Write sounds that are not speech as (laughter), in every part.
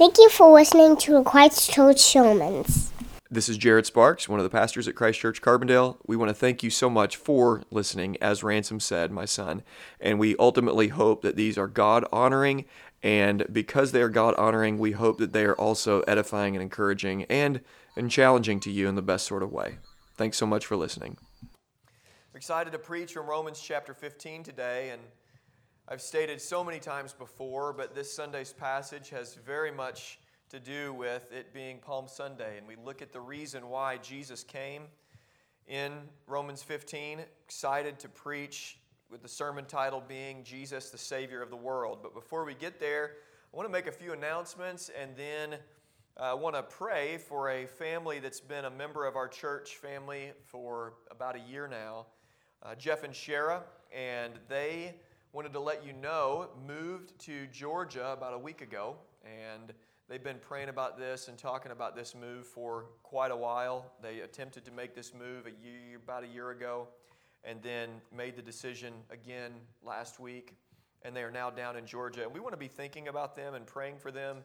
Thank you for listening to Christ Church Sermons. This is Jared Sparks, one of the pastors at Christ Church Carbondale. We want to thank you so much for listening, as Ransom said, my son. And we ultimately hope that these are God honoring. And because they are God honoring, we hope that they are also edifying and encouraging and, and challenging to you in the best sort of way. Thanks so much for listening. Excited to preach from Romans chapter 15 today. And I've stated so many times before, but this Sunday's passage has very much to do with it being Palm Sunday. And we look at the reason why Jesus came in Romans 15, excited to preach with the sermon title being Jesus, the Savior of the World. But before we get there, I want to make a few announcements and then I uh, want to pray for a family that's been a member of our church family for about a year now, uh, Jeff and Shara, and they wanted to let you know moved to Georgia about a week ago, and They've been praying about this and talking about this move for quite a while. They attempted to make this move a year, about a year ago and then made the decision again last week. And they are now down in Georgia. And we want to be thinking about them and praying for them.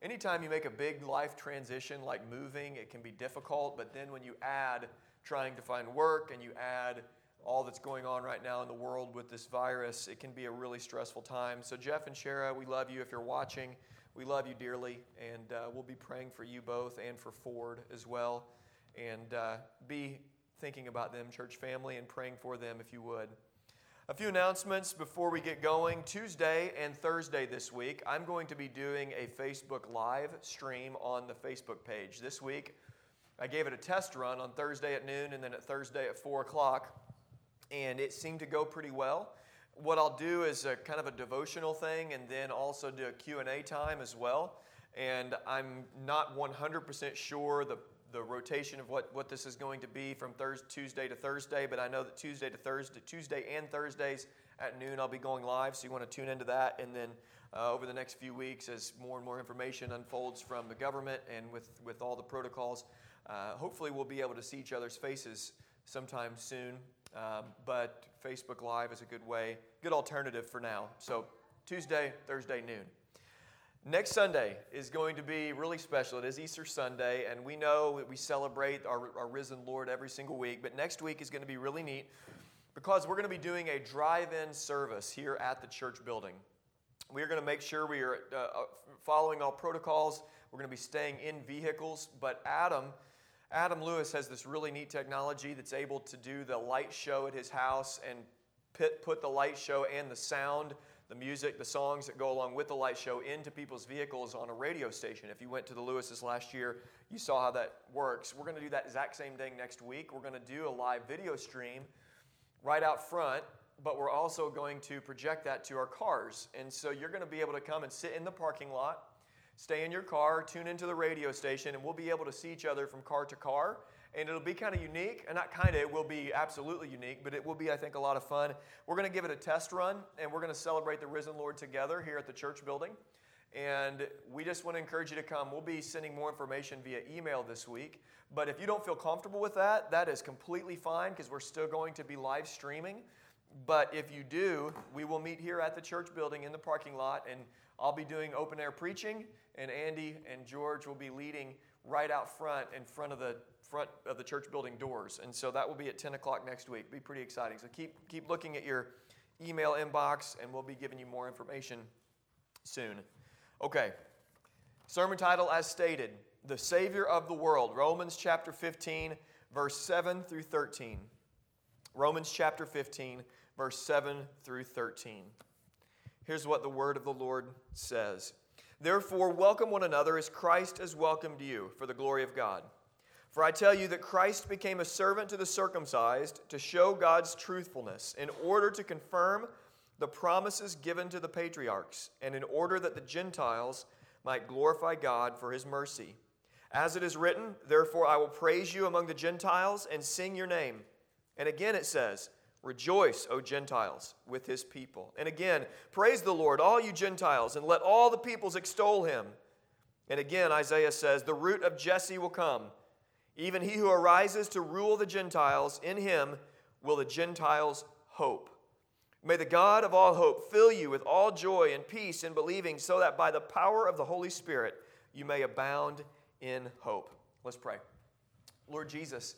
Anytime you make a big life transition like moving, it can be difficult. But then when you add trying to find work and you add all that's going on right now in the world with this virus, it can be a really stressful time. So, Jeff and Shara, we love you if you're watching. We love you dearly, and uh, we'll be praying for you both and for Ford as well. And uh, be thinking about them, church family, and praying for them if you would. A few announcements before we get going. Tuesday and Thursday this week, I'm going to be doing a Facebook Live stream on the Facebook page. This week, I gave it a test run on Thursday at noon and then at Thursday at 4 o'clock, and it seemed to go pretty well what I'll do is a kind of a devotional thing and then also do a Q&A time as well. And I'm not 100% sure the, the rotation of what, what this is going to be from Thursday, Tuesday to Thursday, but I know that Tuesday to Thursday, Tuesday and Thursdays at noon I'll be going live, so you want to tune into that. And then uh, over the next few weeks, as more and more information unfolds from the government and with, with all the protocols, uh, hopefully we'll be able to see each other's faces sometime soon. Um, but Facebook Live is a good way, good alternative for now. So Tuesday, Thursday, noon. Next Sunday is going to be really special. It is Easter Sunday, and we know that we celebrate our, our risen Lord every single week. But next week is going to be really neat because we're going to be doing a drive in service here at the church building. We are going to make sure we are uh, uh, following all protocols. We're going to be staying in vehicles, but Adam Adam Lewis has this really neat technology that's able to do the light show at his house and put, the light show and the sound, the music, the songs that go along with the light show into people's vehicles on a radio station. If you went to the Lewis's last year, you saw how that works. We're going to do that exact same thing next week. We're going to do a live video stream right out front, but we're also going to project that to our cars. And so you're going to be able to come and sit in the parking lot Stay in your car, tune into the radio station, and we'll be able to see each other from car to car. And it'll be kind of unique, and not kind of, it will be absolutely unique, but it will be, I think, a lot of fun. We're going to give it a test run, and we're going to celebrate the risen Lord together here at the church building. And we just want to encourage you to come. We'll be sending more information via email this week. But if you don't feel comfortable with that, that is completely fine because we're still going to be live streaming. But if you do, we will meet here at the church building in the parking lot, and I'll be doing open air preaching, and Andy and George will be leading right out front in front of the front of the church building doors. And so that will be at 10 o'clock next week. Be pretty exciting. So keep keep looking at your email inbox, and we'll be giving you more information soon. Okay. Sermon title as stated, The Savior of the World, Romans chapter 15, verse 7 through 13. Romans chapter 15, verse 7 through 13. Here's what the word of the Lord says Therefore, welcome one another as Christ has welcomed you for the glory of God. For I tell you that Christ became a servant to the circumcised to show God's truthfulness, in order to confirm the promises given to the patriarchs, and in order that the Gentiles might glorify God for his mercy. As it is written, Therefore I will praise you among the Gentiles and sing your name. And again it says, Rejoice, O Gentiles, with his people. And again, praise the Lord, all you Gentiles, and let all the peoples extol him. And again, Isaiah says, The root of Jesse will come, even he who arises to rule the Gentiles. In him will the Gentiles hope. May the God of all hope fill you with all joy and peace in believing, so that by the power of the Holy Spirit you may abound in hope. Let's pray. Lord Jesus,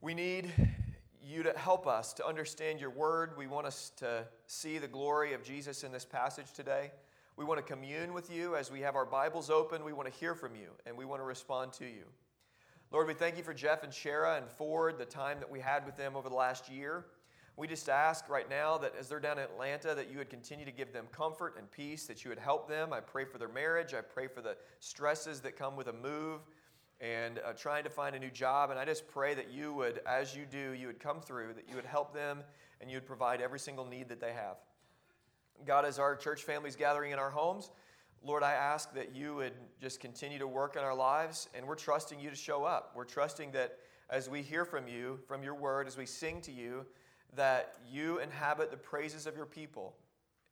we need you to help us to understand your word. We want us to see the glory of Jesus in this passage today. We want to commune with you as we have our Bibles open. We want to hear from you and we want to respond to you. Lord, we thank you for Jeff and Shara and Ford, the time that we had with them over the last year. We just ask right now that as they're down in Atlanta, that you would continue to give them comfort and peace, that you would help them. I pray for their marriage. I pray for the stresses that come with a move and uh, trying to find a new job. And I just pray that you would, as you do, you would come through, that you would help them, and you would provide every single need that they have. God, as our church families gathering in our homes, Lord, I ask that you would just continue to work in our lives, and we're trusting you to show up. We're trusting that as we hear from you, from your word, as we sing to you, that you inhabit the praises of your people.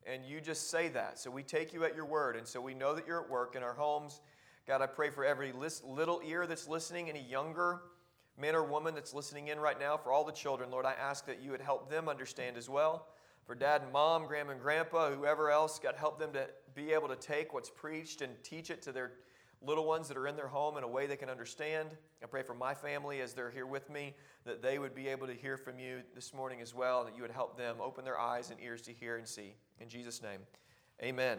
And you just say that. So we take you at your word. And so we know that you're at work in our homes. God, I pray for every little ear that's listening, any younger man or woman that's listening in right now, for all the children. Lord, I ask that you would help them understand as well. For dad and mom, grandma and grandpa, whoever else, God, help them to be able to take what's preached and teach it to their little ones that are in their home in a way they can understand. I pray for my family as they're here with me that they would be able to hear from you this morning as well, that you would help them open their eyes and ears to hear and see. In Jesus' name, amen.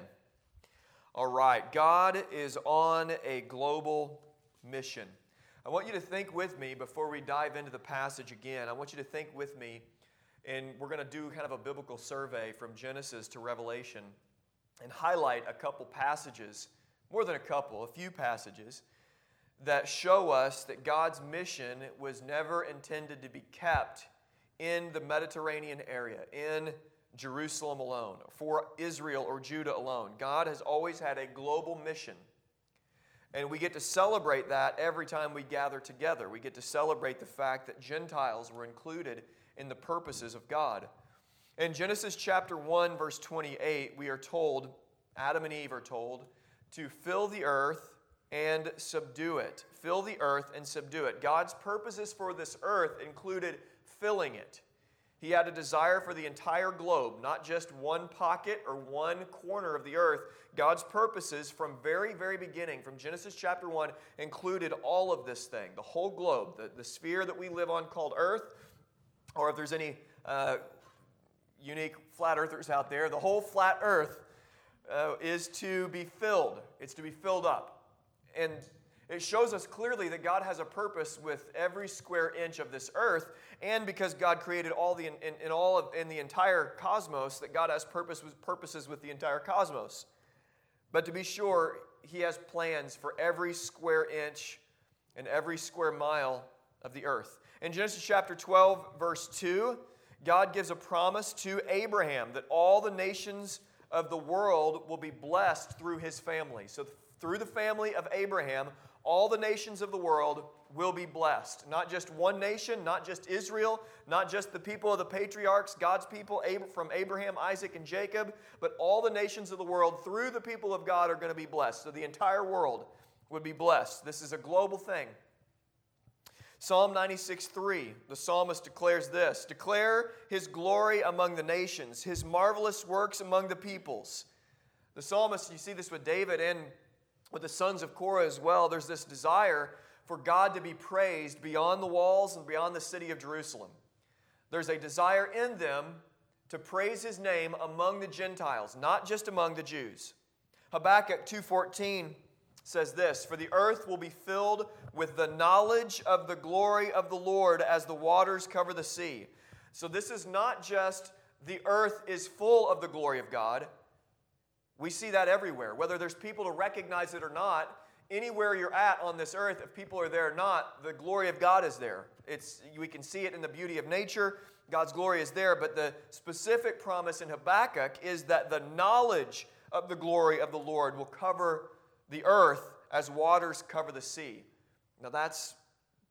All right, God is on a global mission. I want you to think with me before we dive into the passage again. I want you to think with me, and we're going to do kind of a biblical survey from Genesis to Revelation and highlight a couple passages more than a couple, a few passages that show us that God's mission was never intended to be kept in the Mediterranean area, in Jerusalem alone, for Israel or Judah alone. God has always had a global mission. And we get to celebrate that every time we gather together. We get to celebrate the fact that Gentiles were included in the purposes of God. In Genesis chapter 1, verse 28, we are told, Adam and Eve are told, to fill the earth and subdue it. Fill the earth and subdue it. God's purposes for this earth included filling it. He had a desire for the entire globe, not just one pocket or one corner of the earth. God's purposes from very, very beginning, from Genesis chapter 1, included all of this thing, the whole globe, the, the sphere that we live on called earth, or if there's any uh, unique flat earthers out there, the whole flat earth uh, is to be filled, it's to be filled up. And it shows us clearly that God has a purpose with every square inch of this earth, and because God created all the in, in all of, in the entire cosmos, that God has purpose with, purposes with the entire cosmos. But to be sure, He has plans for every square inch and every square mile of the earth. In Genesis chapter 12, verse 2, God gives a promise to Abraham that all the nations of the world will be blessed through his family. So, through the family of Abraham, all the nations of the world will be blessed. Not just one nation, not just Israel, not just the people of the patriarchs, God's people from Abraham, Isaac, and Jacob, but all the nations of the world through the people of God are going to be blessed. So the entire world would be blessed. This is a global thing. Psalm 96 3, the psalmist declares this Declare his glory among the nations, his marvelous works among the peoples. The psalmist, you see this with David and with the sons of Korah as well. There's this desire for God to be praised beyond the walls and beyond the city of Jerusalem. There's a desire in them to praise his name among the Gentiles, not just among the Jews. Habakkuk 2:14 says this For the earth will be filled with the knowledge of the glory of the Lord as the waters cover the sea. So, this is not just the earth is full of the glory of God. We see that everywhere. Whether there's people to recognize it or not, anywhere you're at on this earth, if people are there or not, the glory of God is there. It's, we can see it in the beauty of nature. God's glory is there. But the specific promise in Habakkuk is that the knowledge of the glory of the Lord will cover the earth as waters cover the sea. Now that's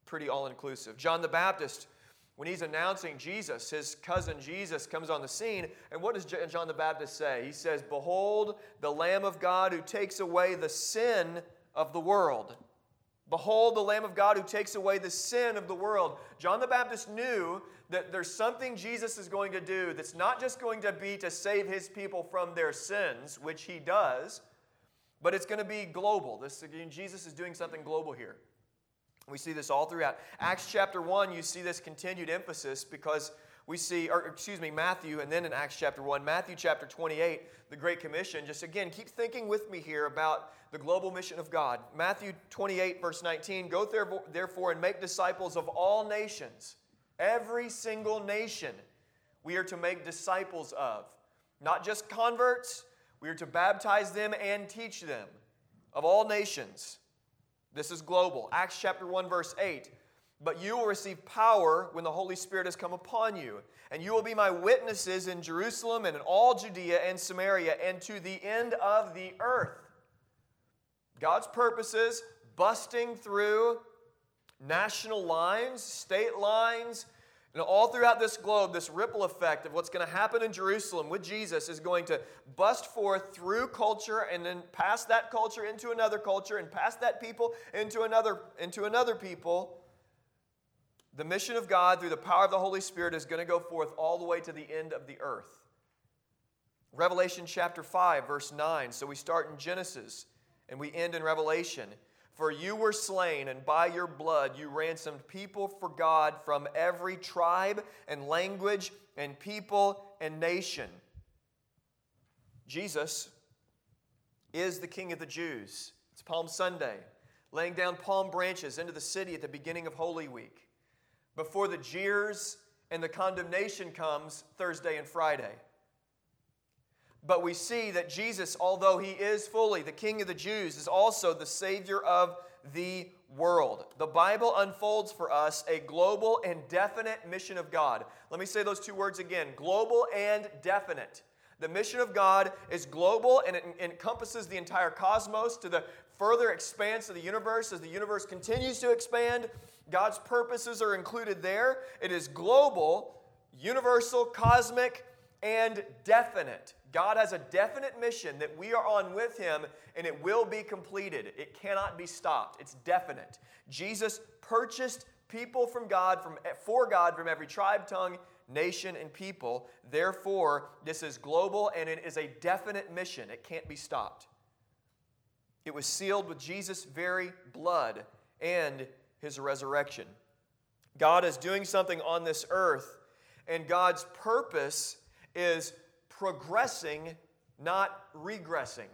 pretty all inclusive. John the Baptist, when he's announcing Jesus, his cousin Jesus comes on the scene, and what does John the Baptist say? He says, Behold, the Lamb of God who takes away the sin of the world. Behold, the Lamb of God who takes away the sin of the world. John the Baptist knew that there's something Jesus is going to do that's not just going to be to save his people from their sins, which he does, but it's going to be global. This, again, Jesus is doing something global here. We see this all throughout. Acts chapter 1, you see this continued emphasis because we see, or excuse me, Matthew, and then in Acts chapter 1, Matthew chapter 28, the Great Commission. Just again, keep thinking with me here about the global mission of God. Matthew 28, verse 19 Go therefore and make disciples of all nations, every single nation we are to make disciples of. Not just converts, we are to baptize them and teach them of all nations. This is global. Acts chapter 1, verse 8. But you will receive power when the Holy Spirit has come upon you. And you will be my witnesses in Jerusalem and in all Judea and Samaria and to the end of the earth. God's purposes busting through national lines, state lines, and all throughout this globe, this ripple effect of what's going to happen in Jerusalem with Jesus is going to bust forth through culture and then pass that culture into another culture and pass that people into another, into another people the mission of God through the power of the Holy Spirit is going to go forth all the way to the end of the earth. Revelation chapter 5, verse 9. So we start in Genesis and we end in Revelation. For you were slain, and by your blood you ransomed people for God from every tribe and language and people and nation. Jesus is the King of the Jews. It's Palm Sunday, laying down palm branches into the city at the beginning of Holy Week before the jeers and the condemnation comes Thursday and Friday. But we see that Jesus, although he is fully the King of the Jews, is also the Savior of the world. The Bible unfolds for us a global and definite mission of God. Let me say those two words again global and definite. The mission of God is global and it encompasses the entire cosmos to the further expanse of the universe as the universe continues to expand. God's purposes are included there. It is global, universal, cosmic, and definite. God has a definite mission that we are on with Him, and it will be completed. It cannot be stopped. It's definite. Jesus purchased people from God, from, for God, from every tribe, tongue, nation, and people. Therefore, this is global and it is a definite mission. It can't be stopped. It was sealed with Jesus' very blood and his resurrection. God is doing something on this earth, and God's purpose is progressing, not regressing.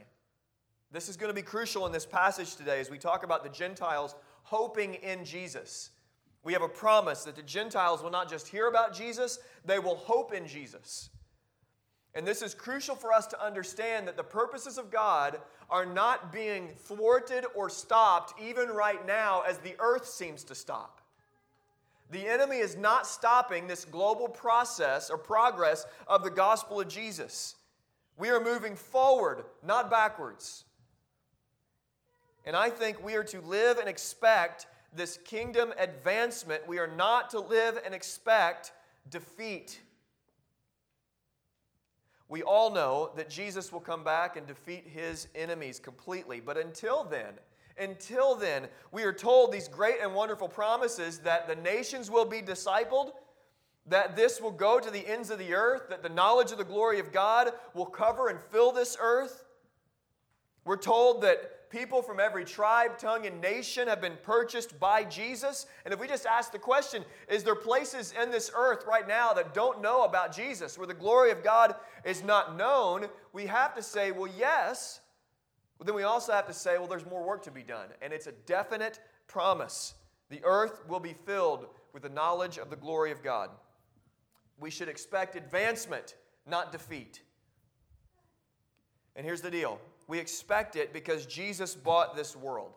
This is going to be crucial in this passage today as we talk about the Gentiles hoping in Jesus. We have a promise that the Gentiles will not just hear about Jesus, they will hope in Jesus. And this is crucial for us to understand that the purposes of God are not being thwarted or stopped even right now as the earth seems to stop. The enemy is not stopping this global process or progress of the gospel of Jesus. We are moving forward, not backwards. And I think we are to live and expect this kingdom advancement, we are not to live and expect defeat. We all know that Jesus will come back and defeat his enemies completely. But until then, until then, we are told these great and wonderful promises that the nations will be discipled, that this will go to the ends of the earth, that the knowledge of the glory of God will cover and fill this earth. We're told that people from every tribe, tongue, and nation have been purchased by Jesus. And if we just ask the question, is there places in this earth right now that don't know about Jesus, where the glory of God is not known? We have to say, well, yes. But then we also have to say, well, there's more work to be done. And it's a definite promise. The earth will be filled with the knowledge of the glory of God. We should expect advancement, not defeat. And here's the deal we expect it because Jesus bought this world.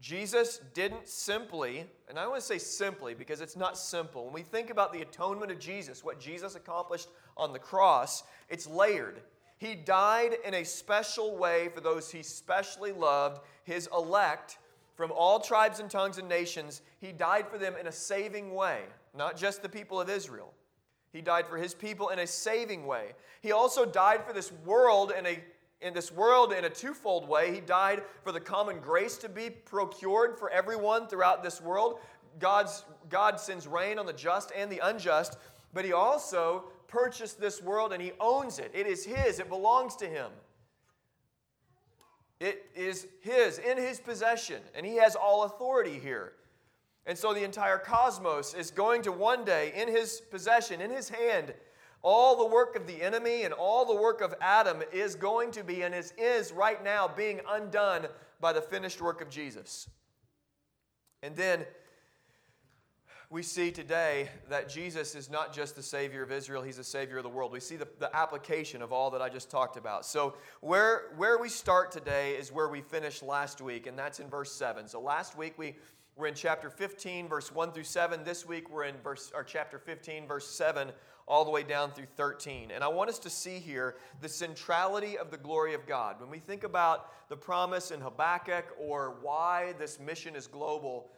Jesus didn't simply, and I want to say simply because it's not simple. When we think about the atonement of Jesus, what Jesus accomplished on the cross, it's layered. He died in a special way for those he specially loved, his elect from all tribes and tongues and nations. He died for them in a saving way, not just the people of Israel. He died for his people in a saving way. He also died for this world in a in this world in a twofold way. He died for the common grace to be procured for everyone throughout this world. God's, God sends rain on the just and the unjust, but He also purchased this world and He owns it. It is His, it belongs to Him. It is His, in His possession, and He has all authority here. And so the entire cosmos is going to one day, in His possession, in His hand, all the work of the enemy and all the work of Adam is going to be and is, is right now being undone by the finished work of Jesus. And then we see today that Jesus is not just the Savior of Israel, He's the Savior of the world. We see the, the application of all that I just talked about. So, where, where we start today is where we finished last week, and that's in verse 7. So, last week we were in chapter 15, verse 1 through 7. This week we're in verse, or chapter 15, verse 7, all the way down through 13. And I want us to see here the centrality of the glory of God. When we think about the promise in Habakkuk or why this mission is global,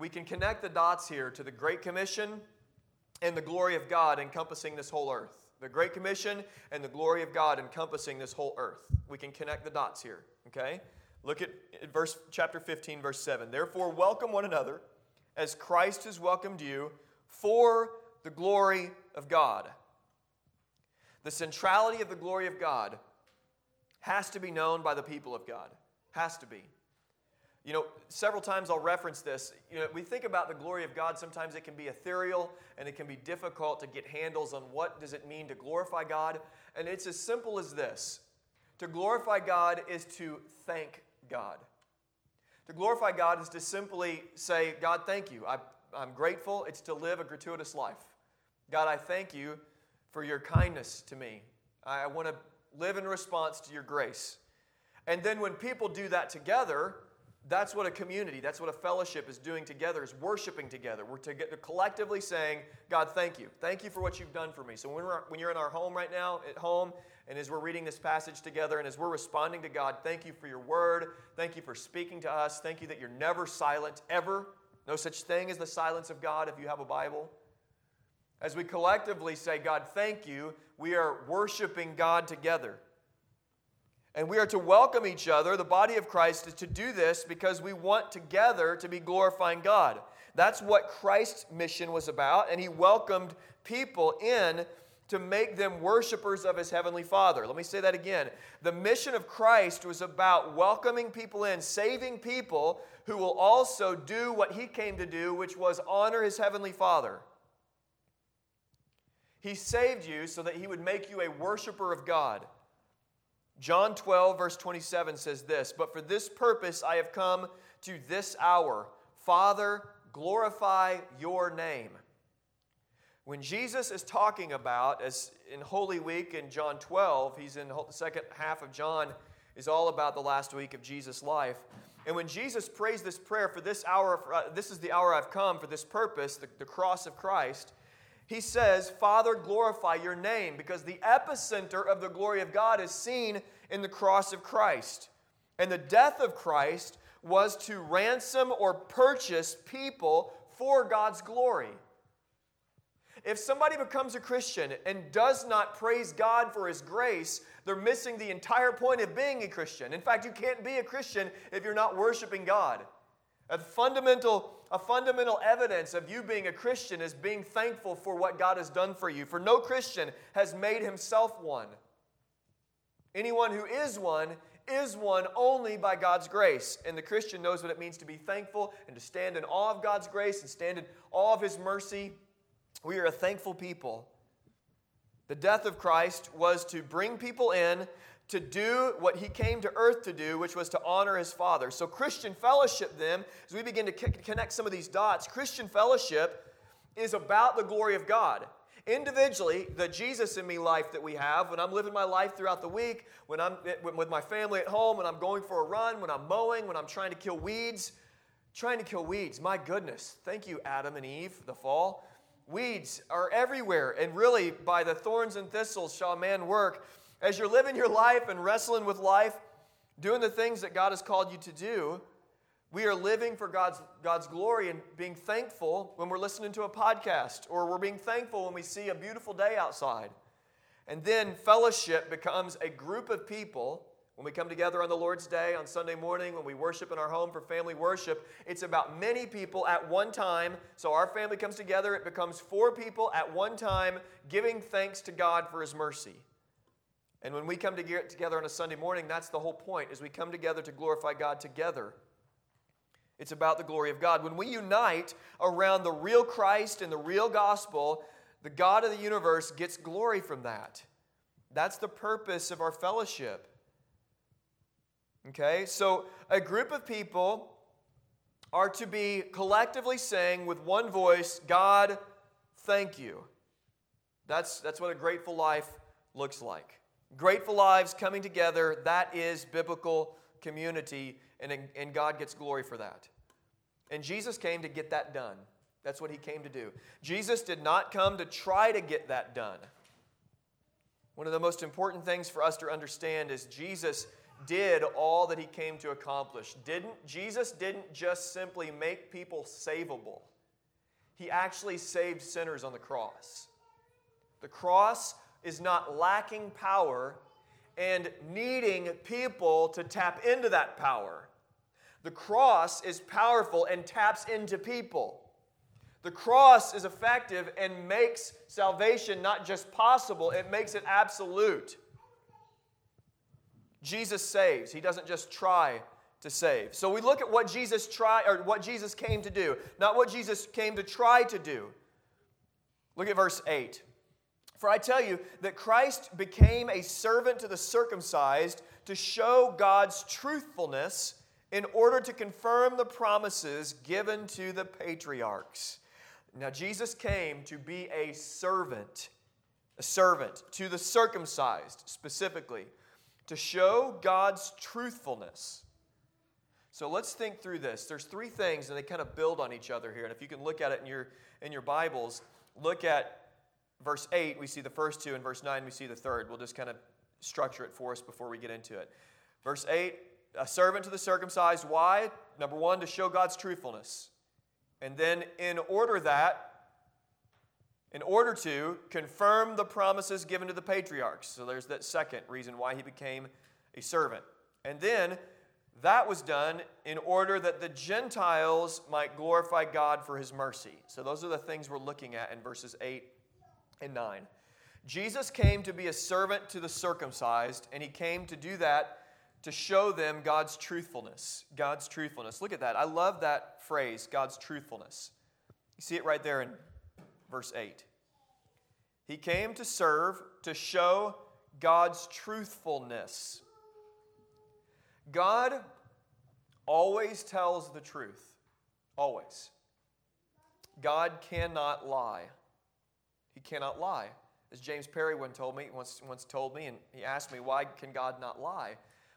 we can connect the dots here to the Great Commission and the glory of God encompassing this whole earth. The Great Commission and the glory of God encompassing this whole earth. We can connect the dots here, okay? Look at verse chapter 15 verse 7. Therefore welcome one another as Christ has welcomed you for the glory of God. The centrality of the glory of God has to be known by the people of God. Has to be. You know, several times I'll reference this. You know, we think about the glory of God, sometimes it can be ethereal and it can be difficult to get handles on what does it mean to glorify God. And it's as simple as this. To glorify God is to thank God. To glorify God is to simply say, God, thank you. I, I'm grateful. It's to live a gratuitous life. God, I thank you for your kindness to me. I want to live in response to your grace. And then when people do that together, that's what a community, that's what a fellowship is doing together, is worshiping together. We're to collectively saying, God, thank you. Thank you for what you've done for me. So when, we're, when you're in our home right now, at home, and as we're reading this passage together, and as we're responding to God, thank you for your word. Thank you for speaking to us. Thank you that you're never silent, ever. No such thing as the silence of God if you have a Bible. As we collectively say, God, thank you, we are worshiping God together. And we are to welcome each other. The body of Christ is to do this because we want together to be glorifying God. That's what Christ's mission was about, and he welcomed people in to make them worshipers of his heavenly Father. Let me say that again. The mission of Christ was about welcoming people in, saving people who will also do what he came to do, which was honor his heavenly Father. He saved you so that he would make you a worshiper of God. John 12, verse 27 says this But for this purpose I have come to this hour. Father, glorify your name. When Jesus is talking about, as in Holy Week in John 12, he's in the second half of John, is all about the last week of Jesus' life. And when Jesus prays this prayer for this hour, uh, this is the hour I've come for this purpose, the, the cross of Christ, he says, Father, glorify your name, because the epicenter of the glory of God is seen in the cross of Christ. And the death of Christ was to ransom or purchase people for God's glory. If somebody becomes a Christian and does not praise God for His grace, they're missing the entire point of being a Christian. In fact, you can't be a Christian if you're not worshiping God. A fundamental, a fundamental evidence of you being a Christian is being thankful for what God has done for you. For no Christian has made himself one. Anyone who is one is one only by God's grace. And the Christian knows what it means to be thankful and to stand in awe of God's grace and stand in awe of His mercy. We are a thankful people. The death of Christ was to bring people in to do what he came to earth to do, which was to honor his Father. So, Christian fellowship, then, as we begin to connect some of these dots, Christian fellowship is about the glory of God. Individually, the Jesus in me life that we have, when I'm living my life throughout the week, when I'm eh, with my family at home, when I'm going for a run, when I'm mowing, when I'm trying to kill weeds, trying to kill weeds, my goodness. Thank you, Adam and Eve, the fall. Weeds are everywhere, and really, by the thorns and thistles shall man work. As you're living your life and wrestling with life, doing the things that God has called you to do, we are living for God's, God's glory and being thankful when we're listening to a podcast or we're being thankful when we see a beautiful day outside. And then fellowship becomes a group of people When we come together on the Lord's Day, on Sunday morning, when we worship in our home for family worship, it's about many people at one time. So our family comes together, it becomes four people at one time giving thanks to God for His mercy. And when we come together on a Sunday morning, that's the whole point, is we come together to glorify God together. It's about the glory of God. When we unite around the real Christ and the real gospel, the God of the universe gets glory from that. That's the purpose of our fellowship. Okay, so a group of people are to be collectively saying with one voice, God, thank you. That's, that's what a grateful life looks like. Grateful lives coming together, that is biblical community, and, and God gets glory for that. And Jesus came to get that done. That's what he came to do. Jesus did not come to try to get that done. One of the most important things for us to understand is Jesus did all that he came to accomplish. Didn't Jesus didn't just simply make people savable. He actually saved sinners on the cross. The cross is not lacking power and needing people to tap into that power. The cross is powerful and taps into people. The cross is effective and makes salvation not just possible, it makes it absolute. Jesus saves. He doesn't just try to save. So we look at what Jesus tried or what Jesus came to do, not what Jesus came to try to do. Look at verse 8. For I tell you that Christ became a servant to the circumcised to show God's truthfulness in order to confirm the promises given to the patriarchs. Now, Jesus came to be a servant, a servant to the circumcised specifically to show God's truthfulness. So let's think through this. There's three things, and they kind of build on each other here. And if you can look at it in your, in your Bibles, look at verse 8, we see the first two, and verse 9, we see the third. We'll just kind of structure it for us before we get into it. Verse 8, a servant to the circumcised. Why? Number one, to show God's truthfulness. And then, in order that, in order to confirm the promises given to the patriarchs. So there's that second reason why he became a servant. And then that was done in order that the Gentiles might glorify God for his mercy. So those are the things we're looking at in verses 8 and 9. Jesus came to be a servant to the circumcised, and he came to do that to show them God's truthfulness. God's truthfulness. Look at that. I love that phrase, God's truthfulness. You see it right there in verse 8. He came to serve, to show God's truthfulness. God always tells the truth. Always. God cannot lie. He cannot lie. As James Perry once told me, once, once told me, and he asked me, why can God not lie?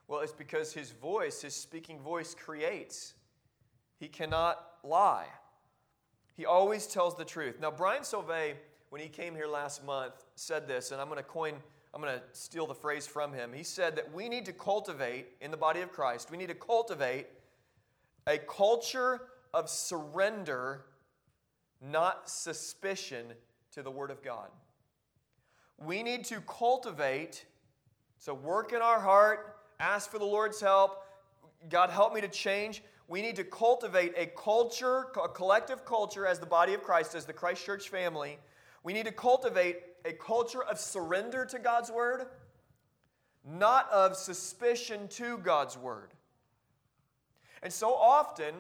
Well, it's because his voice, his speaking voice, creates. He cannot lie. He always tells the truth. Now, Brian Sauvé, when he came here last month, said this, and I'm going to coin, I'm going to steal the phrase from him. He said that we need to cultivate in the body of Christ, we need to cultivate a culture of surrender, not suspicion, to the Word of God. We need to cultivate, so work in our heart, ask for the Lord's help. God, help me to change we need to cultivate a culture, a collective culture as the body of Christ, as the Christ Church family. We need to cultivate a culture of surrender to God's word, not of suspicion to God's word. And so often,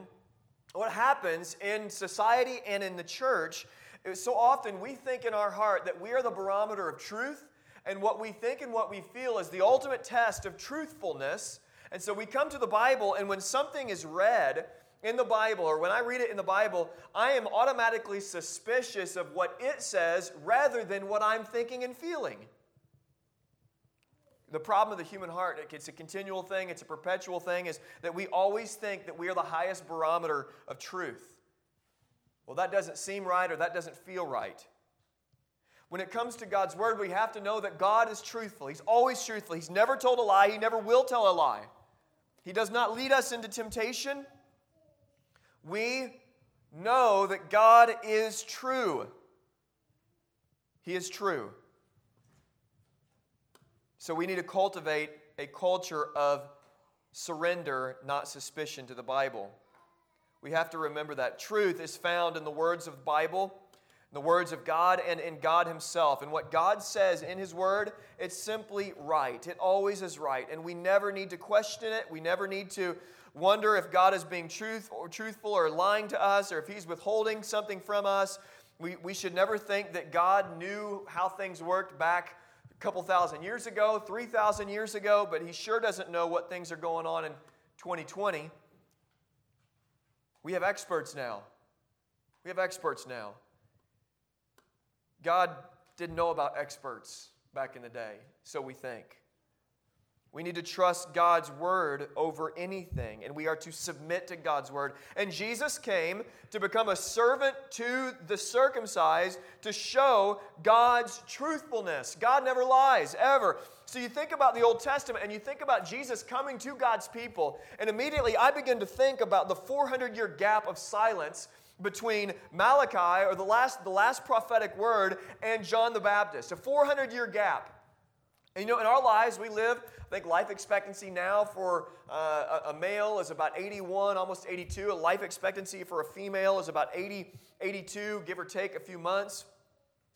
what happens in society and in the church so often we think in our heart that we are the barometer of truth, and what we think and what we feel is the ultimate test of truthfulness. And so we come to the Bible, and when something is read in the Bible, or when I read it in the Bible, I am automatically suspicious of what it says rather than what I'm thinking and feeling. The problem of the human heart, it's a continual thing, it's a perpetual thing, is that we always think that we are the highest barometer of truth. Well, that doesn't seem right or that doesn't feel right. When it comes to God's word, we have to know that God is truthful. He's always truthful. He's never told a lie, He never will tell a lie. He does not lead us into temptation. We know that God is true. He is true. So we need to cultivate a culture of surrender, not suspicion to the Bible. We have to remember that truth is found in the words of the Bible, in the words of God, and in God Himself. And what God says in His Word, it's simply right. It always is right. And we never need to question it. We never need to wonder if God is being truth or truthful or lying to us or if He's withholding something from us. We, we should never think that God knew how things worked back a couple thousand years ago, 3,000 years ago, but He sure doesn't know what things are going on in 2020. We have experts now. We have experts now. God didn't know about experts back in the day, so we think. We need to trust God's word over anything, and we are to submit to God's word. And Jesus came to become a servant to the circumcised to show God's truthfulness. God never lies, ever. So you think about the Old Testament and you think about Jesus coming to God's people, and immediately I begin to think about the 400 year gap of silence between Malachi, or the last, the last prophetic word, and John the Baptist. A 400 year gap. And you know, in our lives, we live, I think life expectancy now for uh, a, a, male is about 81, almost 82. A life expectancy for a female is about 80, 82, give or take a few months.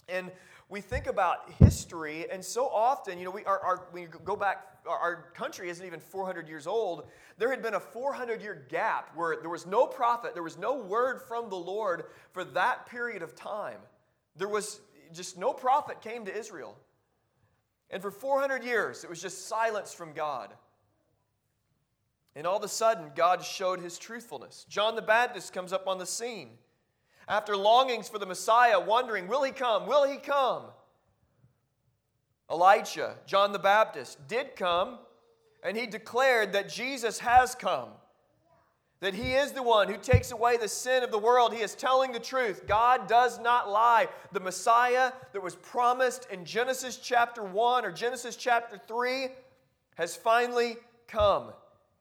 And we think about history, and so often, you know, we, our, our, when you go back, our, our country isn't even 400 years old. There had been a 400 year gap where there was no prophet, there was no word from the Lord for that period of time. There was just no prophet came to Israel. And for 400 years, it was just silence from God. And all of a sudden, God showed his truthfulness. John the Baptist comes up on the scene. After longings for the Messiah, wondering, will he come? Will he come? Elijah, John the Baptist, did come, and he declared that Jesus has come that he is the one who takes away the sin of the world. He is telling the truth. God does not lie. The Messiah that was promised in Genesis chapter 1 or Genesis chapter 3 has finally come.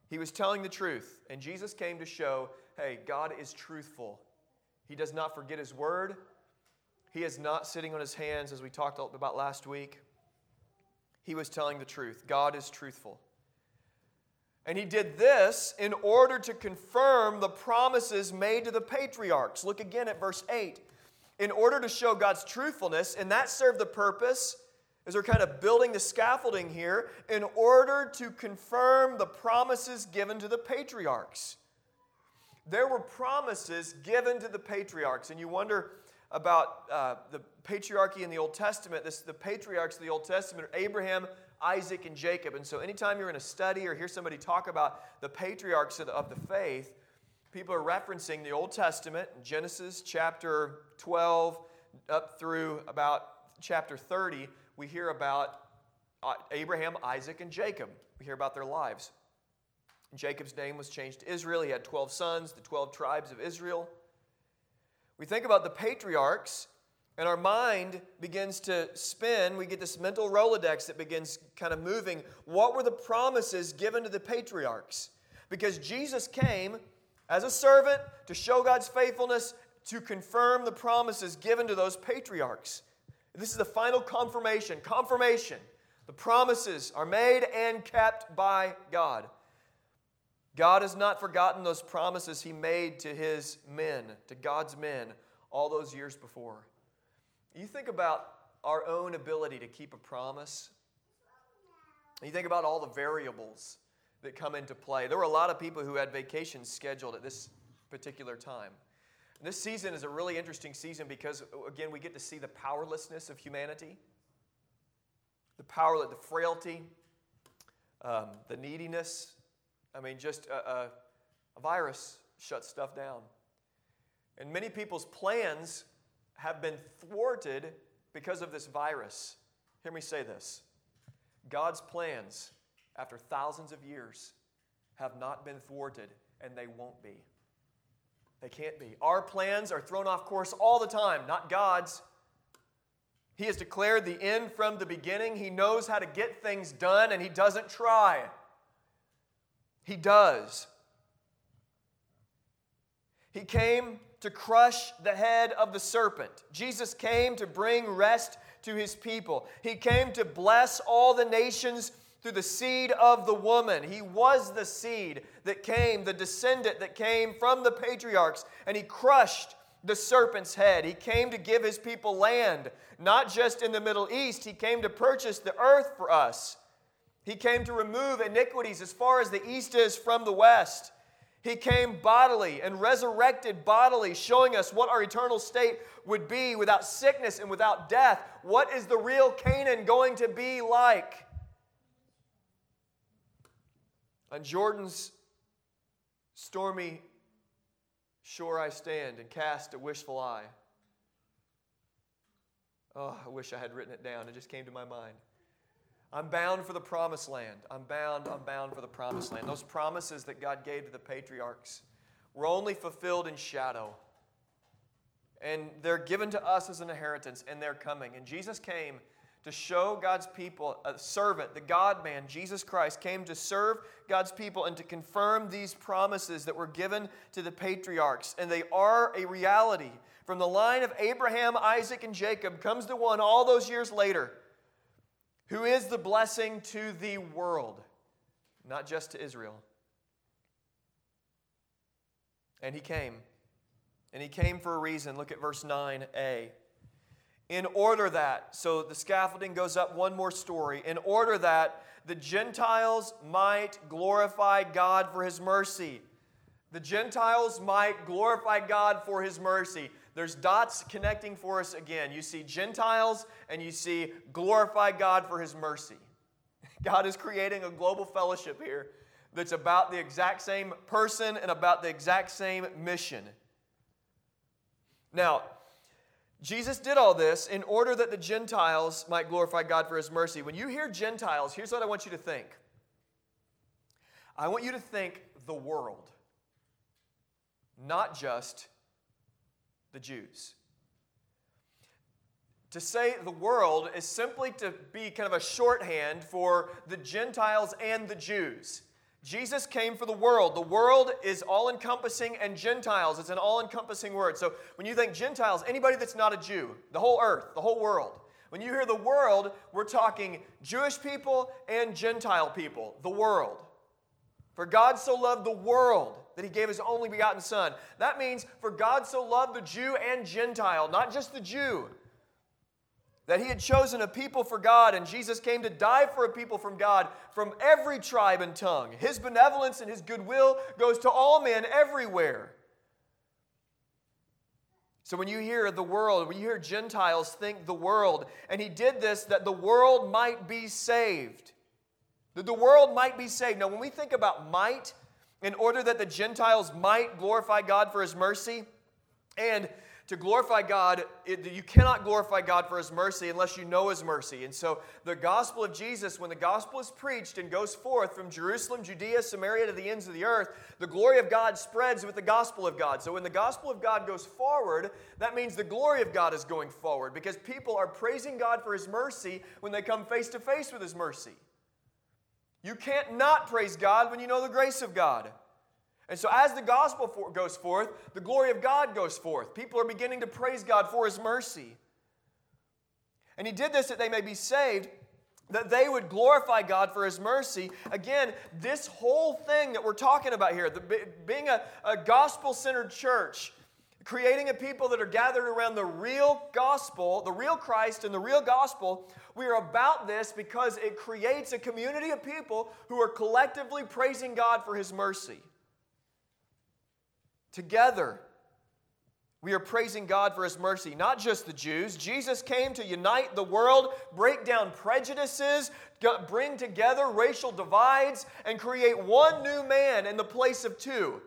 He was telling the truth. And Jesus came to show hey, God is truthful. He does not forget his word. He is not sitting on his hands, as we talked about last week. He was telling the truth. God is truthful. And he did this in order to confirm the promises made to the patriarchs. Look again at verse 8. In order to show God's truthfulness, and that served the purpose, as we're kind of building the scaffolding here, in order to confirm the promises given to the patriarchs. There were promises given to the patriarchs, and you wonder about uh, the patriarchy in the Old Testament. This, the patriarchs of the Old Testament are Abraham, Isaac, and Jacob. And so, anytime you're in a study or hear somebody talk about the patriarchs of the, of the faith, people are referencing the Old Testament, Genesis chapter 12 up through about chapter 30. We hear about uh, Abraham, Isaac, and Jacob. We hear about their lives. Jacob's name was changed to Israel. He had 12 sons, the 12 tribes of Israel. We think about the patriarchs, and our mind begins to spin. We get this mental Rolodex that begins kind of moving. What were the promises given to the patriarchs? Because Jesus came as a servant to show God's faithfulness, to confirm the promises given to those patriarchs. This is the final confirmation. Confirmation. The promises are made and kept by God. God has not forgotten those promises he made to his men, to God's men, all those years before. You think about our own ability to keep a promise. You think about all the variables that come into play. There were a lot of people who had vacations scheduled at this particular time. And this season is a really interesting season because, again, we get to see the powerlessness of humanity, the power, the frailty, um, the neediness. I mean, just a, a, a virus shuts stuff down. And many people's plans have been thwarted because of this virus. Hear me say this God's plans, after thousands of years, have not been thwarted, and they won't be. They can't be. Our plans are thrown off course all the time, not God's. He has declared the end from the beginning. He knows how to get things done, and He doesn't try. He does. He came to crush the head of the serpent. Jesus came to bring rest to his people. He came to bless all the nations through the seed of the woman. He was the seed that came, the descendant that came from the patriarchs, and he crushed the serpent's head. He came to give his people land, not just in the Middle East, he came to purchase the earth for us. He came to remove iniquities as far as the east is from the west. He came bodily and resurrected bodily, showing us what our eternal state would be without sickness and without death. What is the real Canaan going to be like? On Jordan's stormy shore I stand and cast a wishful eye. Oh, I wish I had written it down. It just came to my mind. I'm bound for the promised land. I'm bound, I'm bound for the promised land. Those promises that God gave to the patriarchs were only fulfilled in shadow. And they're given to us as an inheritance, and they're coming. And Jesus came to show God's people, a servant, the God man, Jesus Christ, came to serve God's people and to confirm these promises that were given to the patriarchs. And they are a reality. From the line of Abraham, Isaac, and Jacob comes the one all those years later who is the blessing to the world, not just to Israel. And he came. And he came for a reason. Look at verse 9a. In order that, so the scaffolding goes up one more story, in order that the Gentiles might glorify God for his mercy. The Gentiles might glorify God for his mercy there's dots connecting for us again. You see Gentiles and you see glorify God for his mercy. (laughs) God is creating a global fellowship here that's about the exact same person and about the exact same mission. Now, Jesus did all this in order that the Gentiles might glorify God for his mercy. When you hear Gentiles, here's what I want you to think I want you to think the world, not just the Jews. To say the world is simply to be kind of a shorthand for the Gentiles and the Jews. Jesus came for the world. The world is all encompassing, and Gentiles, it's an all encompassing word. So when you think Gentiles, anybody that's not a Jew, the whole earth, the whole world. When you hear the world, we're talking Jewish people and Gentile people, the world. For God so loved the world that he gave his only begotten Son. That means, for God so loved the Jew and Gentile, not just the Jew, that he had chosen a people for God, and Jesus came to die for a people from God from every tribe and tongue. His benevolence and his goodwill goes to all men everywhere. So when you hear the world, when you hear Gentiles, think the world. And he did this that the world might be saved. That the world might be saved. Now, when we think about might, in order that the Gentiles might glorify God for his mercy. And to glorify God, it, you cannot glorify God for his mercy unless you know his mercy. And so, the gospel of Jesus, when the gospel is preached and goes forth from Jerusalem, Judea, Samaria to the ends of the earth, the glory of God spreads with the gospel of God. So, when the gospel of God goes forward, that means the glory of God is going forward because people are praising God for his mercy when they come face to face with his mercy. You can't not praise God when you know the grace of God. And so, as the gospel for, goes forth, the glory of God goes forth. People are beginning to praise God for his mercy. And he did this that they may be saved, that they would glorify God for his mercy. Again, this whole thing that we're talking about here, the, being a, a gospel centered church, creating a people that are gathered around the real gospel, the real Christ and the real gospel, we are about this because it creates a community of people who are collectively praising God for his mercy. Together, we are praising God for his mercy, not just the Jews. Jesus came to unite the world, break down prejudices, bring together racial divides, and create one new man in the place of two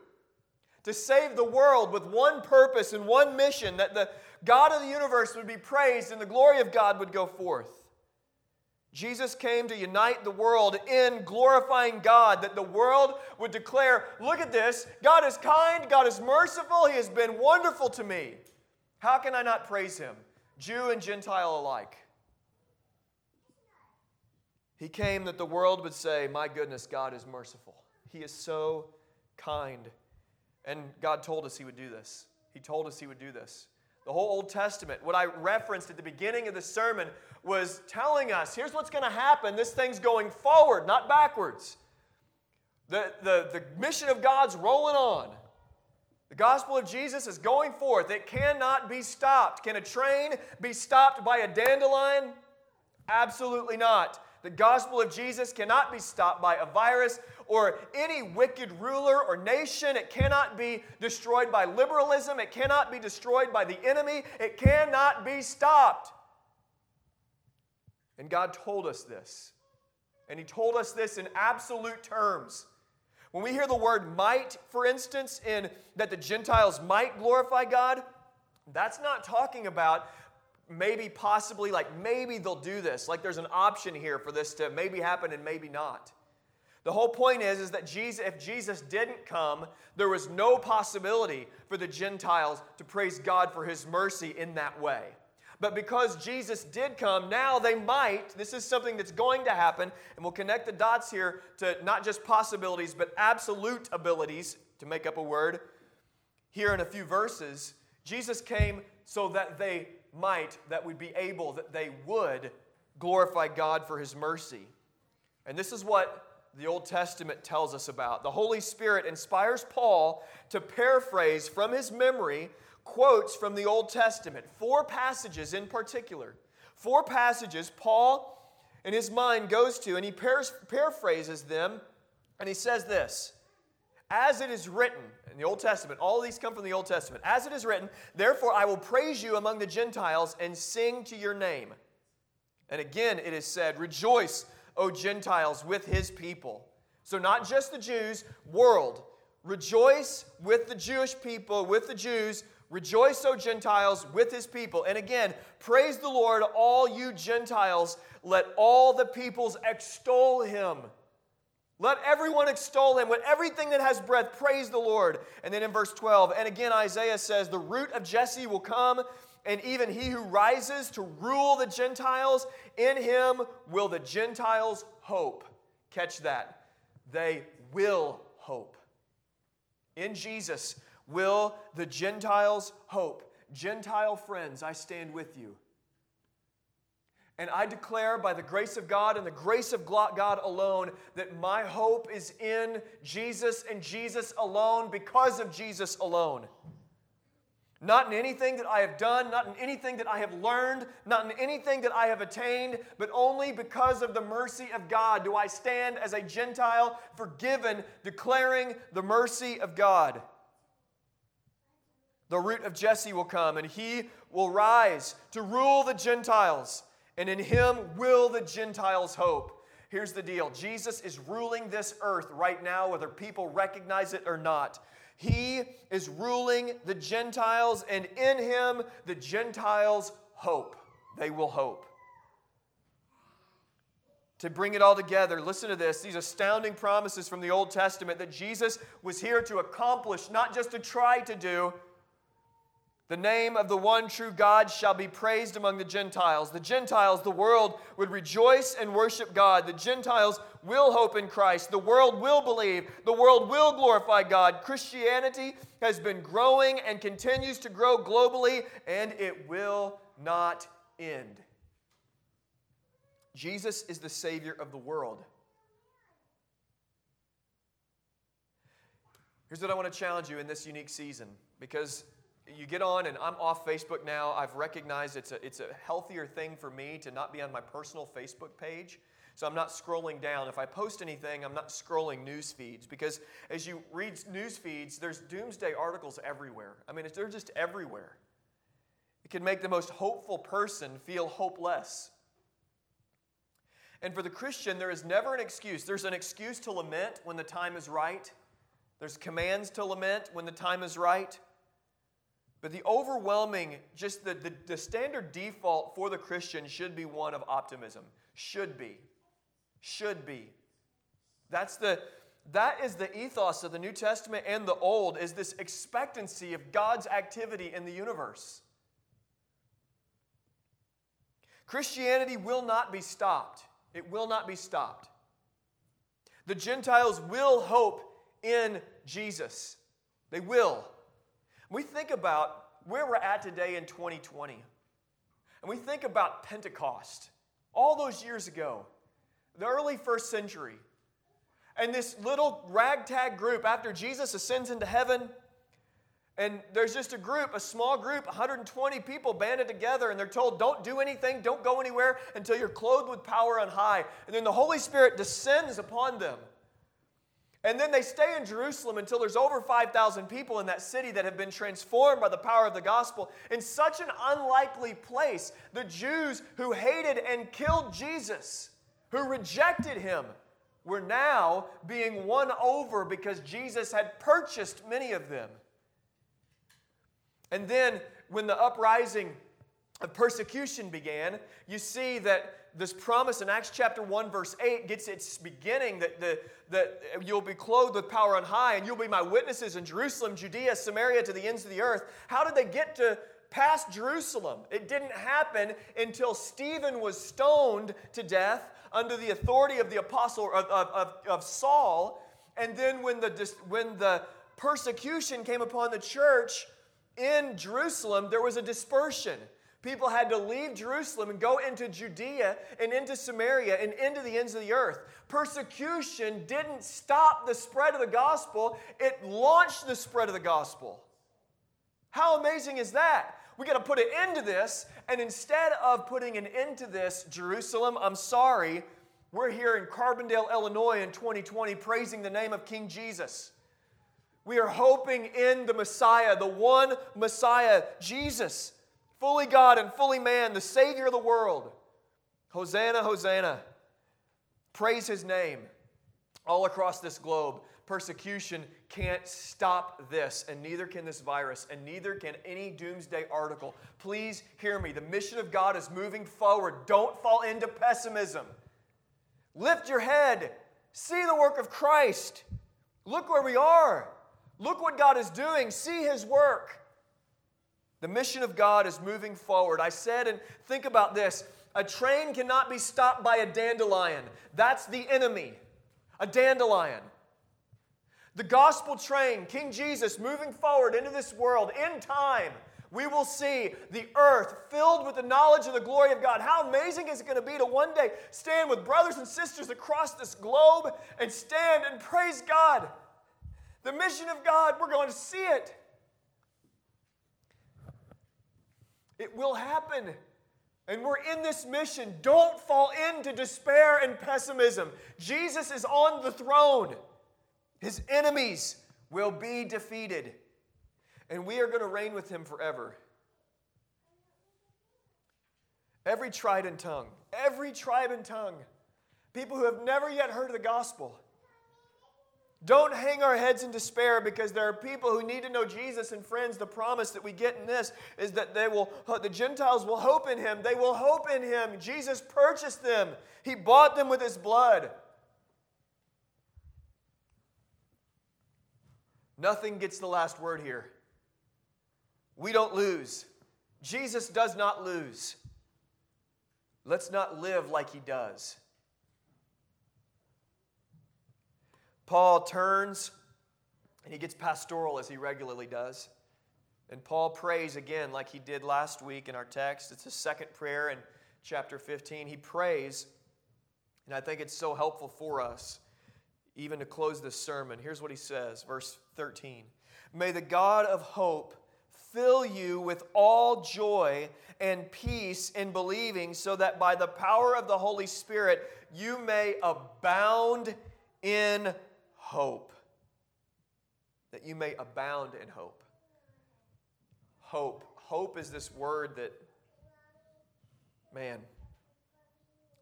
to save the world with one purpose and one mission that the God of the universe would be praised and the glory of God would go forth. Jesus came to unite the world in glorifying God, that the world would declare, Look at this, God is kind, God is merciful, He has been wonderful to me. How can I not praise Him? Jew and Gentile alike. He came that the world would say, My goodness, God is merciful. He is so kind. And God told us He would do this. He told us He would do this. The whole Old Testament, what I referenced at the beginning of the sermon, was telling us here's what's going to happen. This thing's going forward, not backwards. The, the, the mission of God's rolling on. The gospel of Jesus is going forth. It cannot be stopped. Can a train be stopped by a dandelion? Absolutely not. The gospel of Jesus cannot be stopped by a virus or any wicked ruler or nation. It cannot be destroyed by liberalism. It cannot be destroyed by the enemy. It cannot be stopped. And God told us this. And He told us this in absolute terms. When we hear the word might, for instance, in that the Gentiles might glorify God, that's not talking about maybe possibly like maybe they'll do this. Like there's an option here for this to maybe happen and maybe not. The whole point is is that jesus if jesus didn't come there was no possibility for the gentiles to praise god for his mercy in that way. But because jesus did come now they might this is something that's going to happen and we'll connect the dots here to not just possibilities but absolute abilities to make up a word. Here in a few verses jesus came so that they might, that we'd be able, that they would glorify God for his mercy. And this is what the Old Testament tells us about. The Holy Spirit inspires Paul to paraphrase from his memory quotes from the Old Testament, four passages in particular. Four passages Paul in his mind goes to, and he paraphrases them, and he says this as it is written in the Old Testament, all these come from the Old Testament. As it is written, therefore I will praise you among the Gentiles and sing to your name. And again it is said, Rejoice, O Gentiles, with his people. So, not just the Jews, world. Rejoice with the Jewish people, with the Jews. Rejoice, O Gentiles, with his people. And again, praise the Lord, all you Gentiles. Let all the peoples extol him. Let everyone extol him. Let everything that has breath praise the Lord. And then in verse 12, and again Isaiah says, The root of Jesse will come, and even he who rises to rule the Gentiles, in him will the Gentiles hope. Catch that. They will hope. In Jesus will the Gentiles hope. Gentile friends, I stand with you. And I declare by the grace of God and the grace of God alone that my hope is in Jesus and Jesus alone because of Jesus alone. Not in anything that I have done, not in anything that I have learned, not in anything that I have attained, but only because of the mercy of God do I stand as a Gentile, forgiven, declaring the mercy of God. The root of Jesse will come, and he will rise to rule the Gentiles and in him will the Gentiles hope. Here's the deal Jesus is ruling this earth right now, whether people recognize it or not. He is ruling the Gentiles, and in him the Gentiles hope. They will hope. To bring it all together, listen to this these astounding promises from the Old Testament that Jesus was here to accomplish, not just to try to do, the name of the one true God shall be praised among the Gentiles. The Gentiles, the world, would rejoice and worship God. The Gentiles will hope in Christ. The world will believe. The world will glorify God. Christianity has been growing and continues to grow globally, and it will not end. Jesus is the Savior of the world. Here's what I want to challenge you in this unique season because you get on and I'm off Facebook now. I've recognized it's a, it's a healthier thing for me to not be on my personal Facebook page. So I'm not scrolling down. If I post anything, I'm not scrolling news feeds because as you read news feeds, there's doomsday articles everywhere. I mean, they're just everywhere. It can make the most hopeful person feel hopeless. And for the Christian, there is never an excuse. There's an excuse to lament when the time is right. There's commands to lament when the time is right. But the overwhelming, just the, the, the, standard default for the Christian should be one of optimism. Should be. Should be. That's the, that is the ethos of the New Testament and the Old, is this expectancy of God's activity in the universe. Christianity will not be stopped. It will not be stopped. The Gentiles will hope in Jesus. They will. We think about where we're at today in 2020, and we think about Pentecost, all those years ago, the early first century, and this little ragtag group after Jesus ascends into heaven, and there's just a group, a small group, 120 people banded together, and they're told, don't do anything, don't go anywhere until you're clothed with power on high. And then the Holy Spirit descends upon them. And then they stay in Jerusalem until there's over 5,000 people in that city that have been transformed by the power of the gospel. In such an unlikely place, the Jews who hated and killed Jesus, who rejected him, were now being won over because Jesus had purchased many of them. And then when the uprising of persecution began, you see that this promise in Acts chapter 1, verse 8 gets its beginning that, the, that you'll be clothed with power on high and you'll be my witnesses in Jerusalem, Judea, Samaria, to the ends of the earth. How did they get to past Jerusalem? It didn't happen until Stephen was stoned to death under the authority of the apostle of, of, of Saul. And then when the, when the persecution came upon the church, in Jerusalem, there was a dispersion. People had to leave Jerusalem and go into Judea and into Samaria and into the ends of the earth. Persecution didn't stop the spread of the gospel, it launched the spread of the gospel. How amazing is that? We got to put an end to this, and instead of putting an end to this, Jerusalem, I'm sorry, we're here in Carbondale, Illinois in 2020 praising the name of King Jesus. We are hoping in the Messiah, the one Messiah, Jesus, fully God and fully man, the Savior of the world. Hosanna, Hosanna. Praise his name. All across this globe, persecution can't stop this, and neither can this virus, and neither can any doomsday article. Please hear me. The mission of God is moving forward. Don't fall into pessimism. Lift your head. See the work of Christ. Look where we are. Look what God is doing. See His work. The mission of God is moving forward. I said, and think about this a train cannot be stopped by a dandelion. That's the enemy, a dandelion. The gospel train, King Jesus, moving forward into this world in time. We will see the earth filled with the knowledge of the glory of God. How amazing is it going to be to one day stand with brothers and sisters across this globe and stand and praise God? The mission of God, we're going to see it. It will happen. And we're in this mission. Don't fall into despair and pessimism. Jesus is on the throne. His enemies will be defeated. And we are going to reign with him forever. Every tribe and tongue, every tribe and tongue, people who have never yet heard of the gospel, don't hang our heads in despair because there are people who need to know Jesus and friends. The promise that we get in this is that they will the Gentiles will hope in him. They will hope in him. Jesus purchased them. He bought them with his blood. Nothing gets the last word here. We don't lose. Jesus does not lose. Let's not live like he does. Paul turns and he gets pastoral as he regularly does. And Paul prays again, like he did last week in our text. It's his second prayer in chapter 15. He prays, and I think it's so helpful for us, even to close this sermon. Here's what he says, verse 13 May the God of hope fill you with all joy and peace in believing, so that by the power of the Holy Spirit you may abound in hope, that you may abound in hope. Hope. Hope is this word that, man,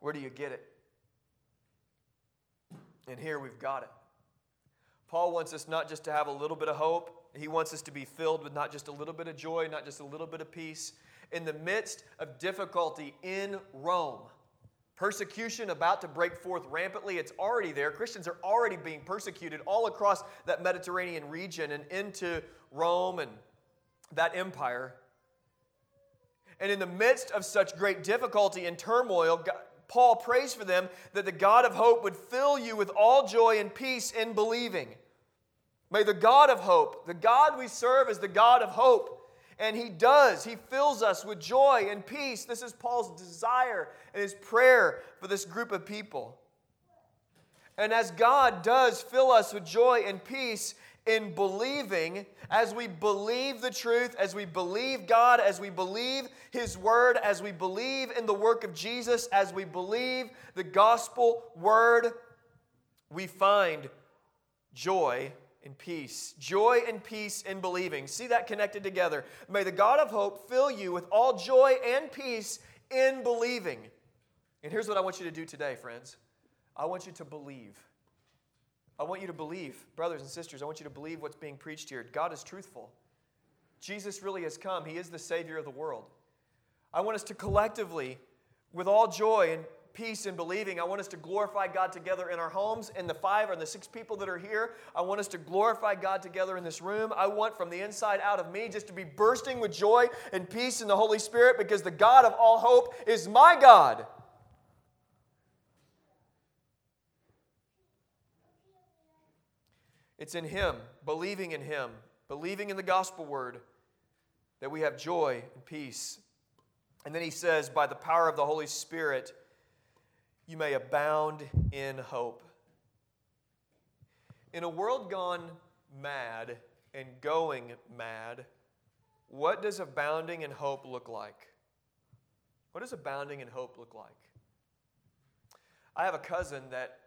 where do you get it? And here we've got it. Paul wants us not just to have a little bit of hope, he wants us to be filled with not just a little bit of joy, not just a little bit of peace. In the midst of difficulty in Rome, Persecution about to break forth rampantly. It's already there. Christians are already being persecuted all across that Mediterranean region and into Rome and that empire. And in the midst of such great difficulty and turmoil, God, Paul prays for them that the God of hope would fill you with all joy and peace in believing. May the God of hope, the God we serve is the God of hope. And He does. He fills us with joy and peace. This is Paul's desire and his prayer for this group of people. And as God does fill us with joy and peace in believing, as we believe the truth, as we believe God, as we believe His Word, as we believe in the work of Jesus, as we believe the gospel word, we find joy and peace. Joy and peace in believing. See that connected together. May the God of hope fill you with all joy and peace in believing. And here's what I want you to do today, friends I want you to believe. I want you to believe, brothers and sisters, I want you to believe what's being preached here. God is truthful. Jesus really has come, He is the Savior of the world. I want us to collectively, with all joy and peace in believing, I want us to glorify God together in our homes, and the five or the six people that are here. I want us to glorify God together in this room. I want from the inside out of me just to be bursting with joy and peace in the Holy Spirit because the God of all hope is my God. It's in Him, believing in Him, believing in the gospel word, that we have joy and peace. And then He says, by the power of the Holy Spirit, you may abound in hope. In a world gone mad and going mad, what does abounding in hope look like? What does abounding in hope look like? I have a cousin that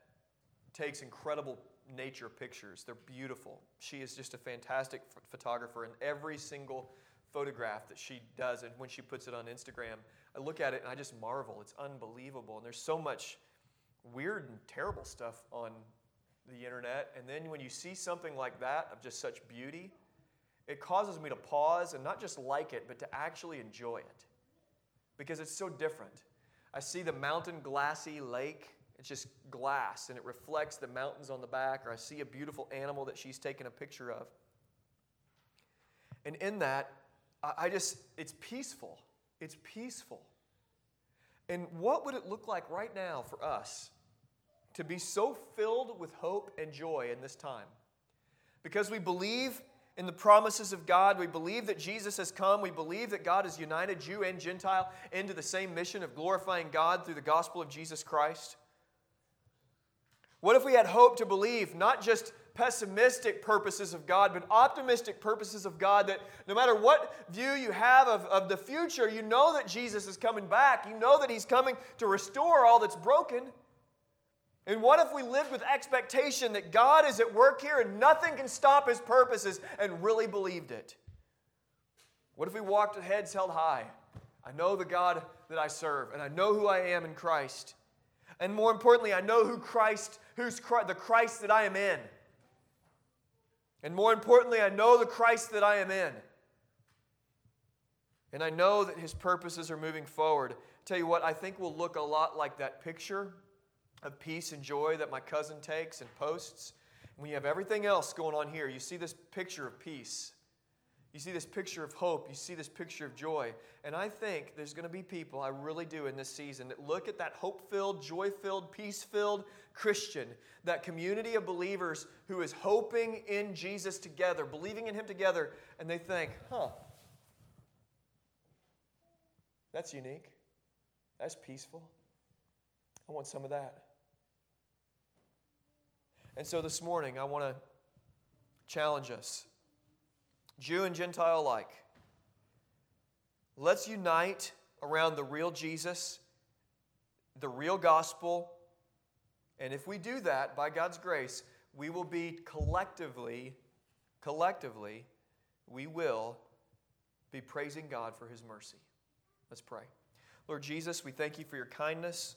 takes incredible nature pictures. They're beautiful. She is just a fantastic photographer, and every single photograph that she does, and when she puts it on Instagram, I look at it and I just marvel. It's unbelievable. And there's so much weird and terrible stuff on the internet. And then when you see something like that of just such beauty, it causes me to pause and not just like it, but to actually enjoy it because it's so different. I see the mountain glassy lake it's just glass and it reflects the mountains on the back, or I see a beautiful animal that she's taken a picture of. And in that, I just, it's peaceful. It's peaceful. And what would it look like right now for us to be so filled with hope and joy in this time? Because we believe in the promises of God. We believe that Jesus has come. We believe that God has united Jew and Gentile into the same mission of glorifying God through the gospel of Jesus Christ. What if we had hope to believe, not just pessimistic purposes of God, but optimistic purposes of God that no matter what view you have of, of the future, you know that Jesus is coming back. You know that He's coming to restore all that's broken. And what if we lived with expectation that God is at work here and nothing can stop His purposes and really believed it? What if we walked with heads held high? I know the God that I serve, and I know who I am in Christ. And more importantly, I know who Christ, who's Christ, the Christ that I am in. And more importantly, I know the Christ that I am in. And I know that his purposes are moving forward. Tell you what, I think will look a lot like that picture of peace and joy that my cousin takes and posts. When you have everything else going on here. You see this picture of peace. You see this picture of hope. You see this picture of joy. And I think there's going to be people, I really do, in this season that look at that hope filled, joy filled, peace filled Christian, that community of believers who is hoping in Jesus together, believing in Him together, and they think, huh, that's unique. That's peaceful. I want some of that. And so this morning, I want to challenge us Jew and Gentile alike. Let's unite around the real Jesus, the real gospel. And if we do that, by God's grace, we will be collectively, collectively, we will be praising God for his mercy. Let's pray. Lord Jesus, we thank you for your kindness.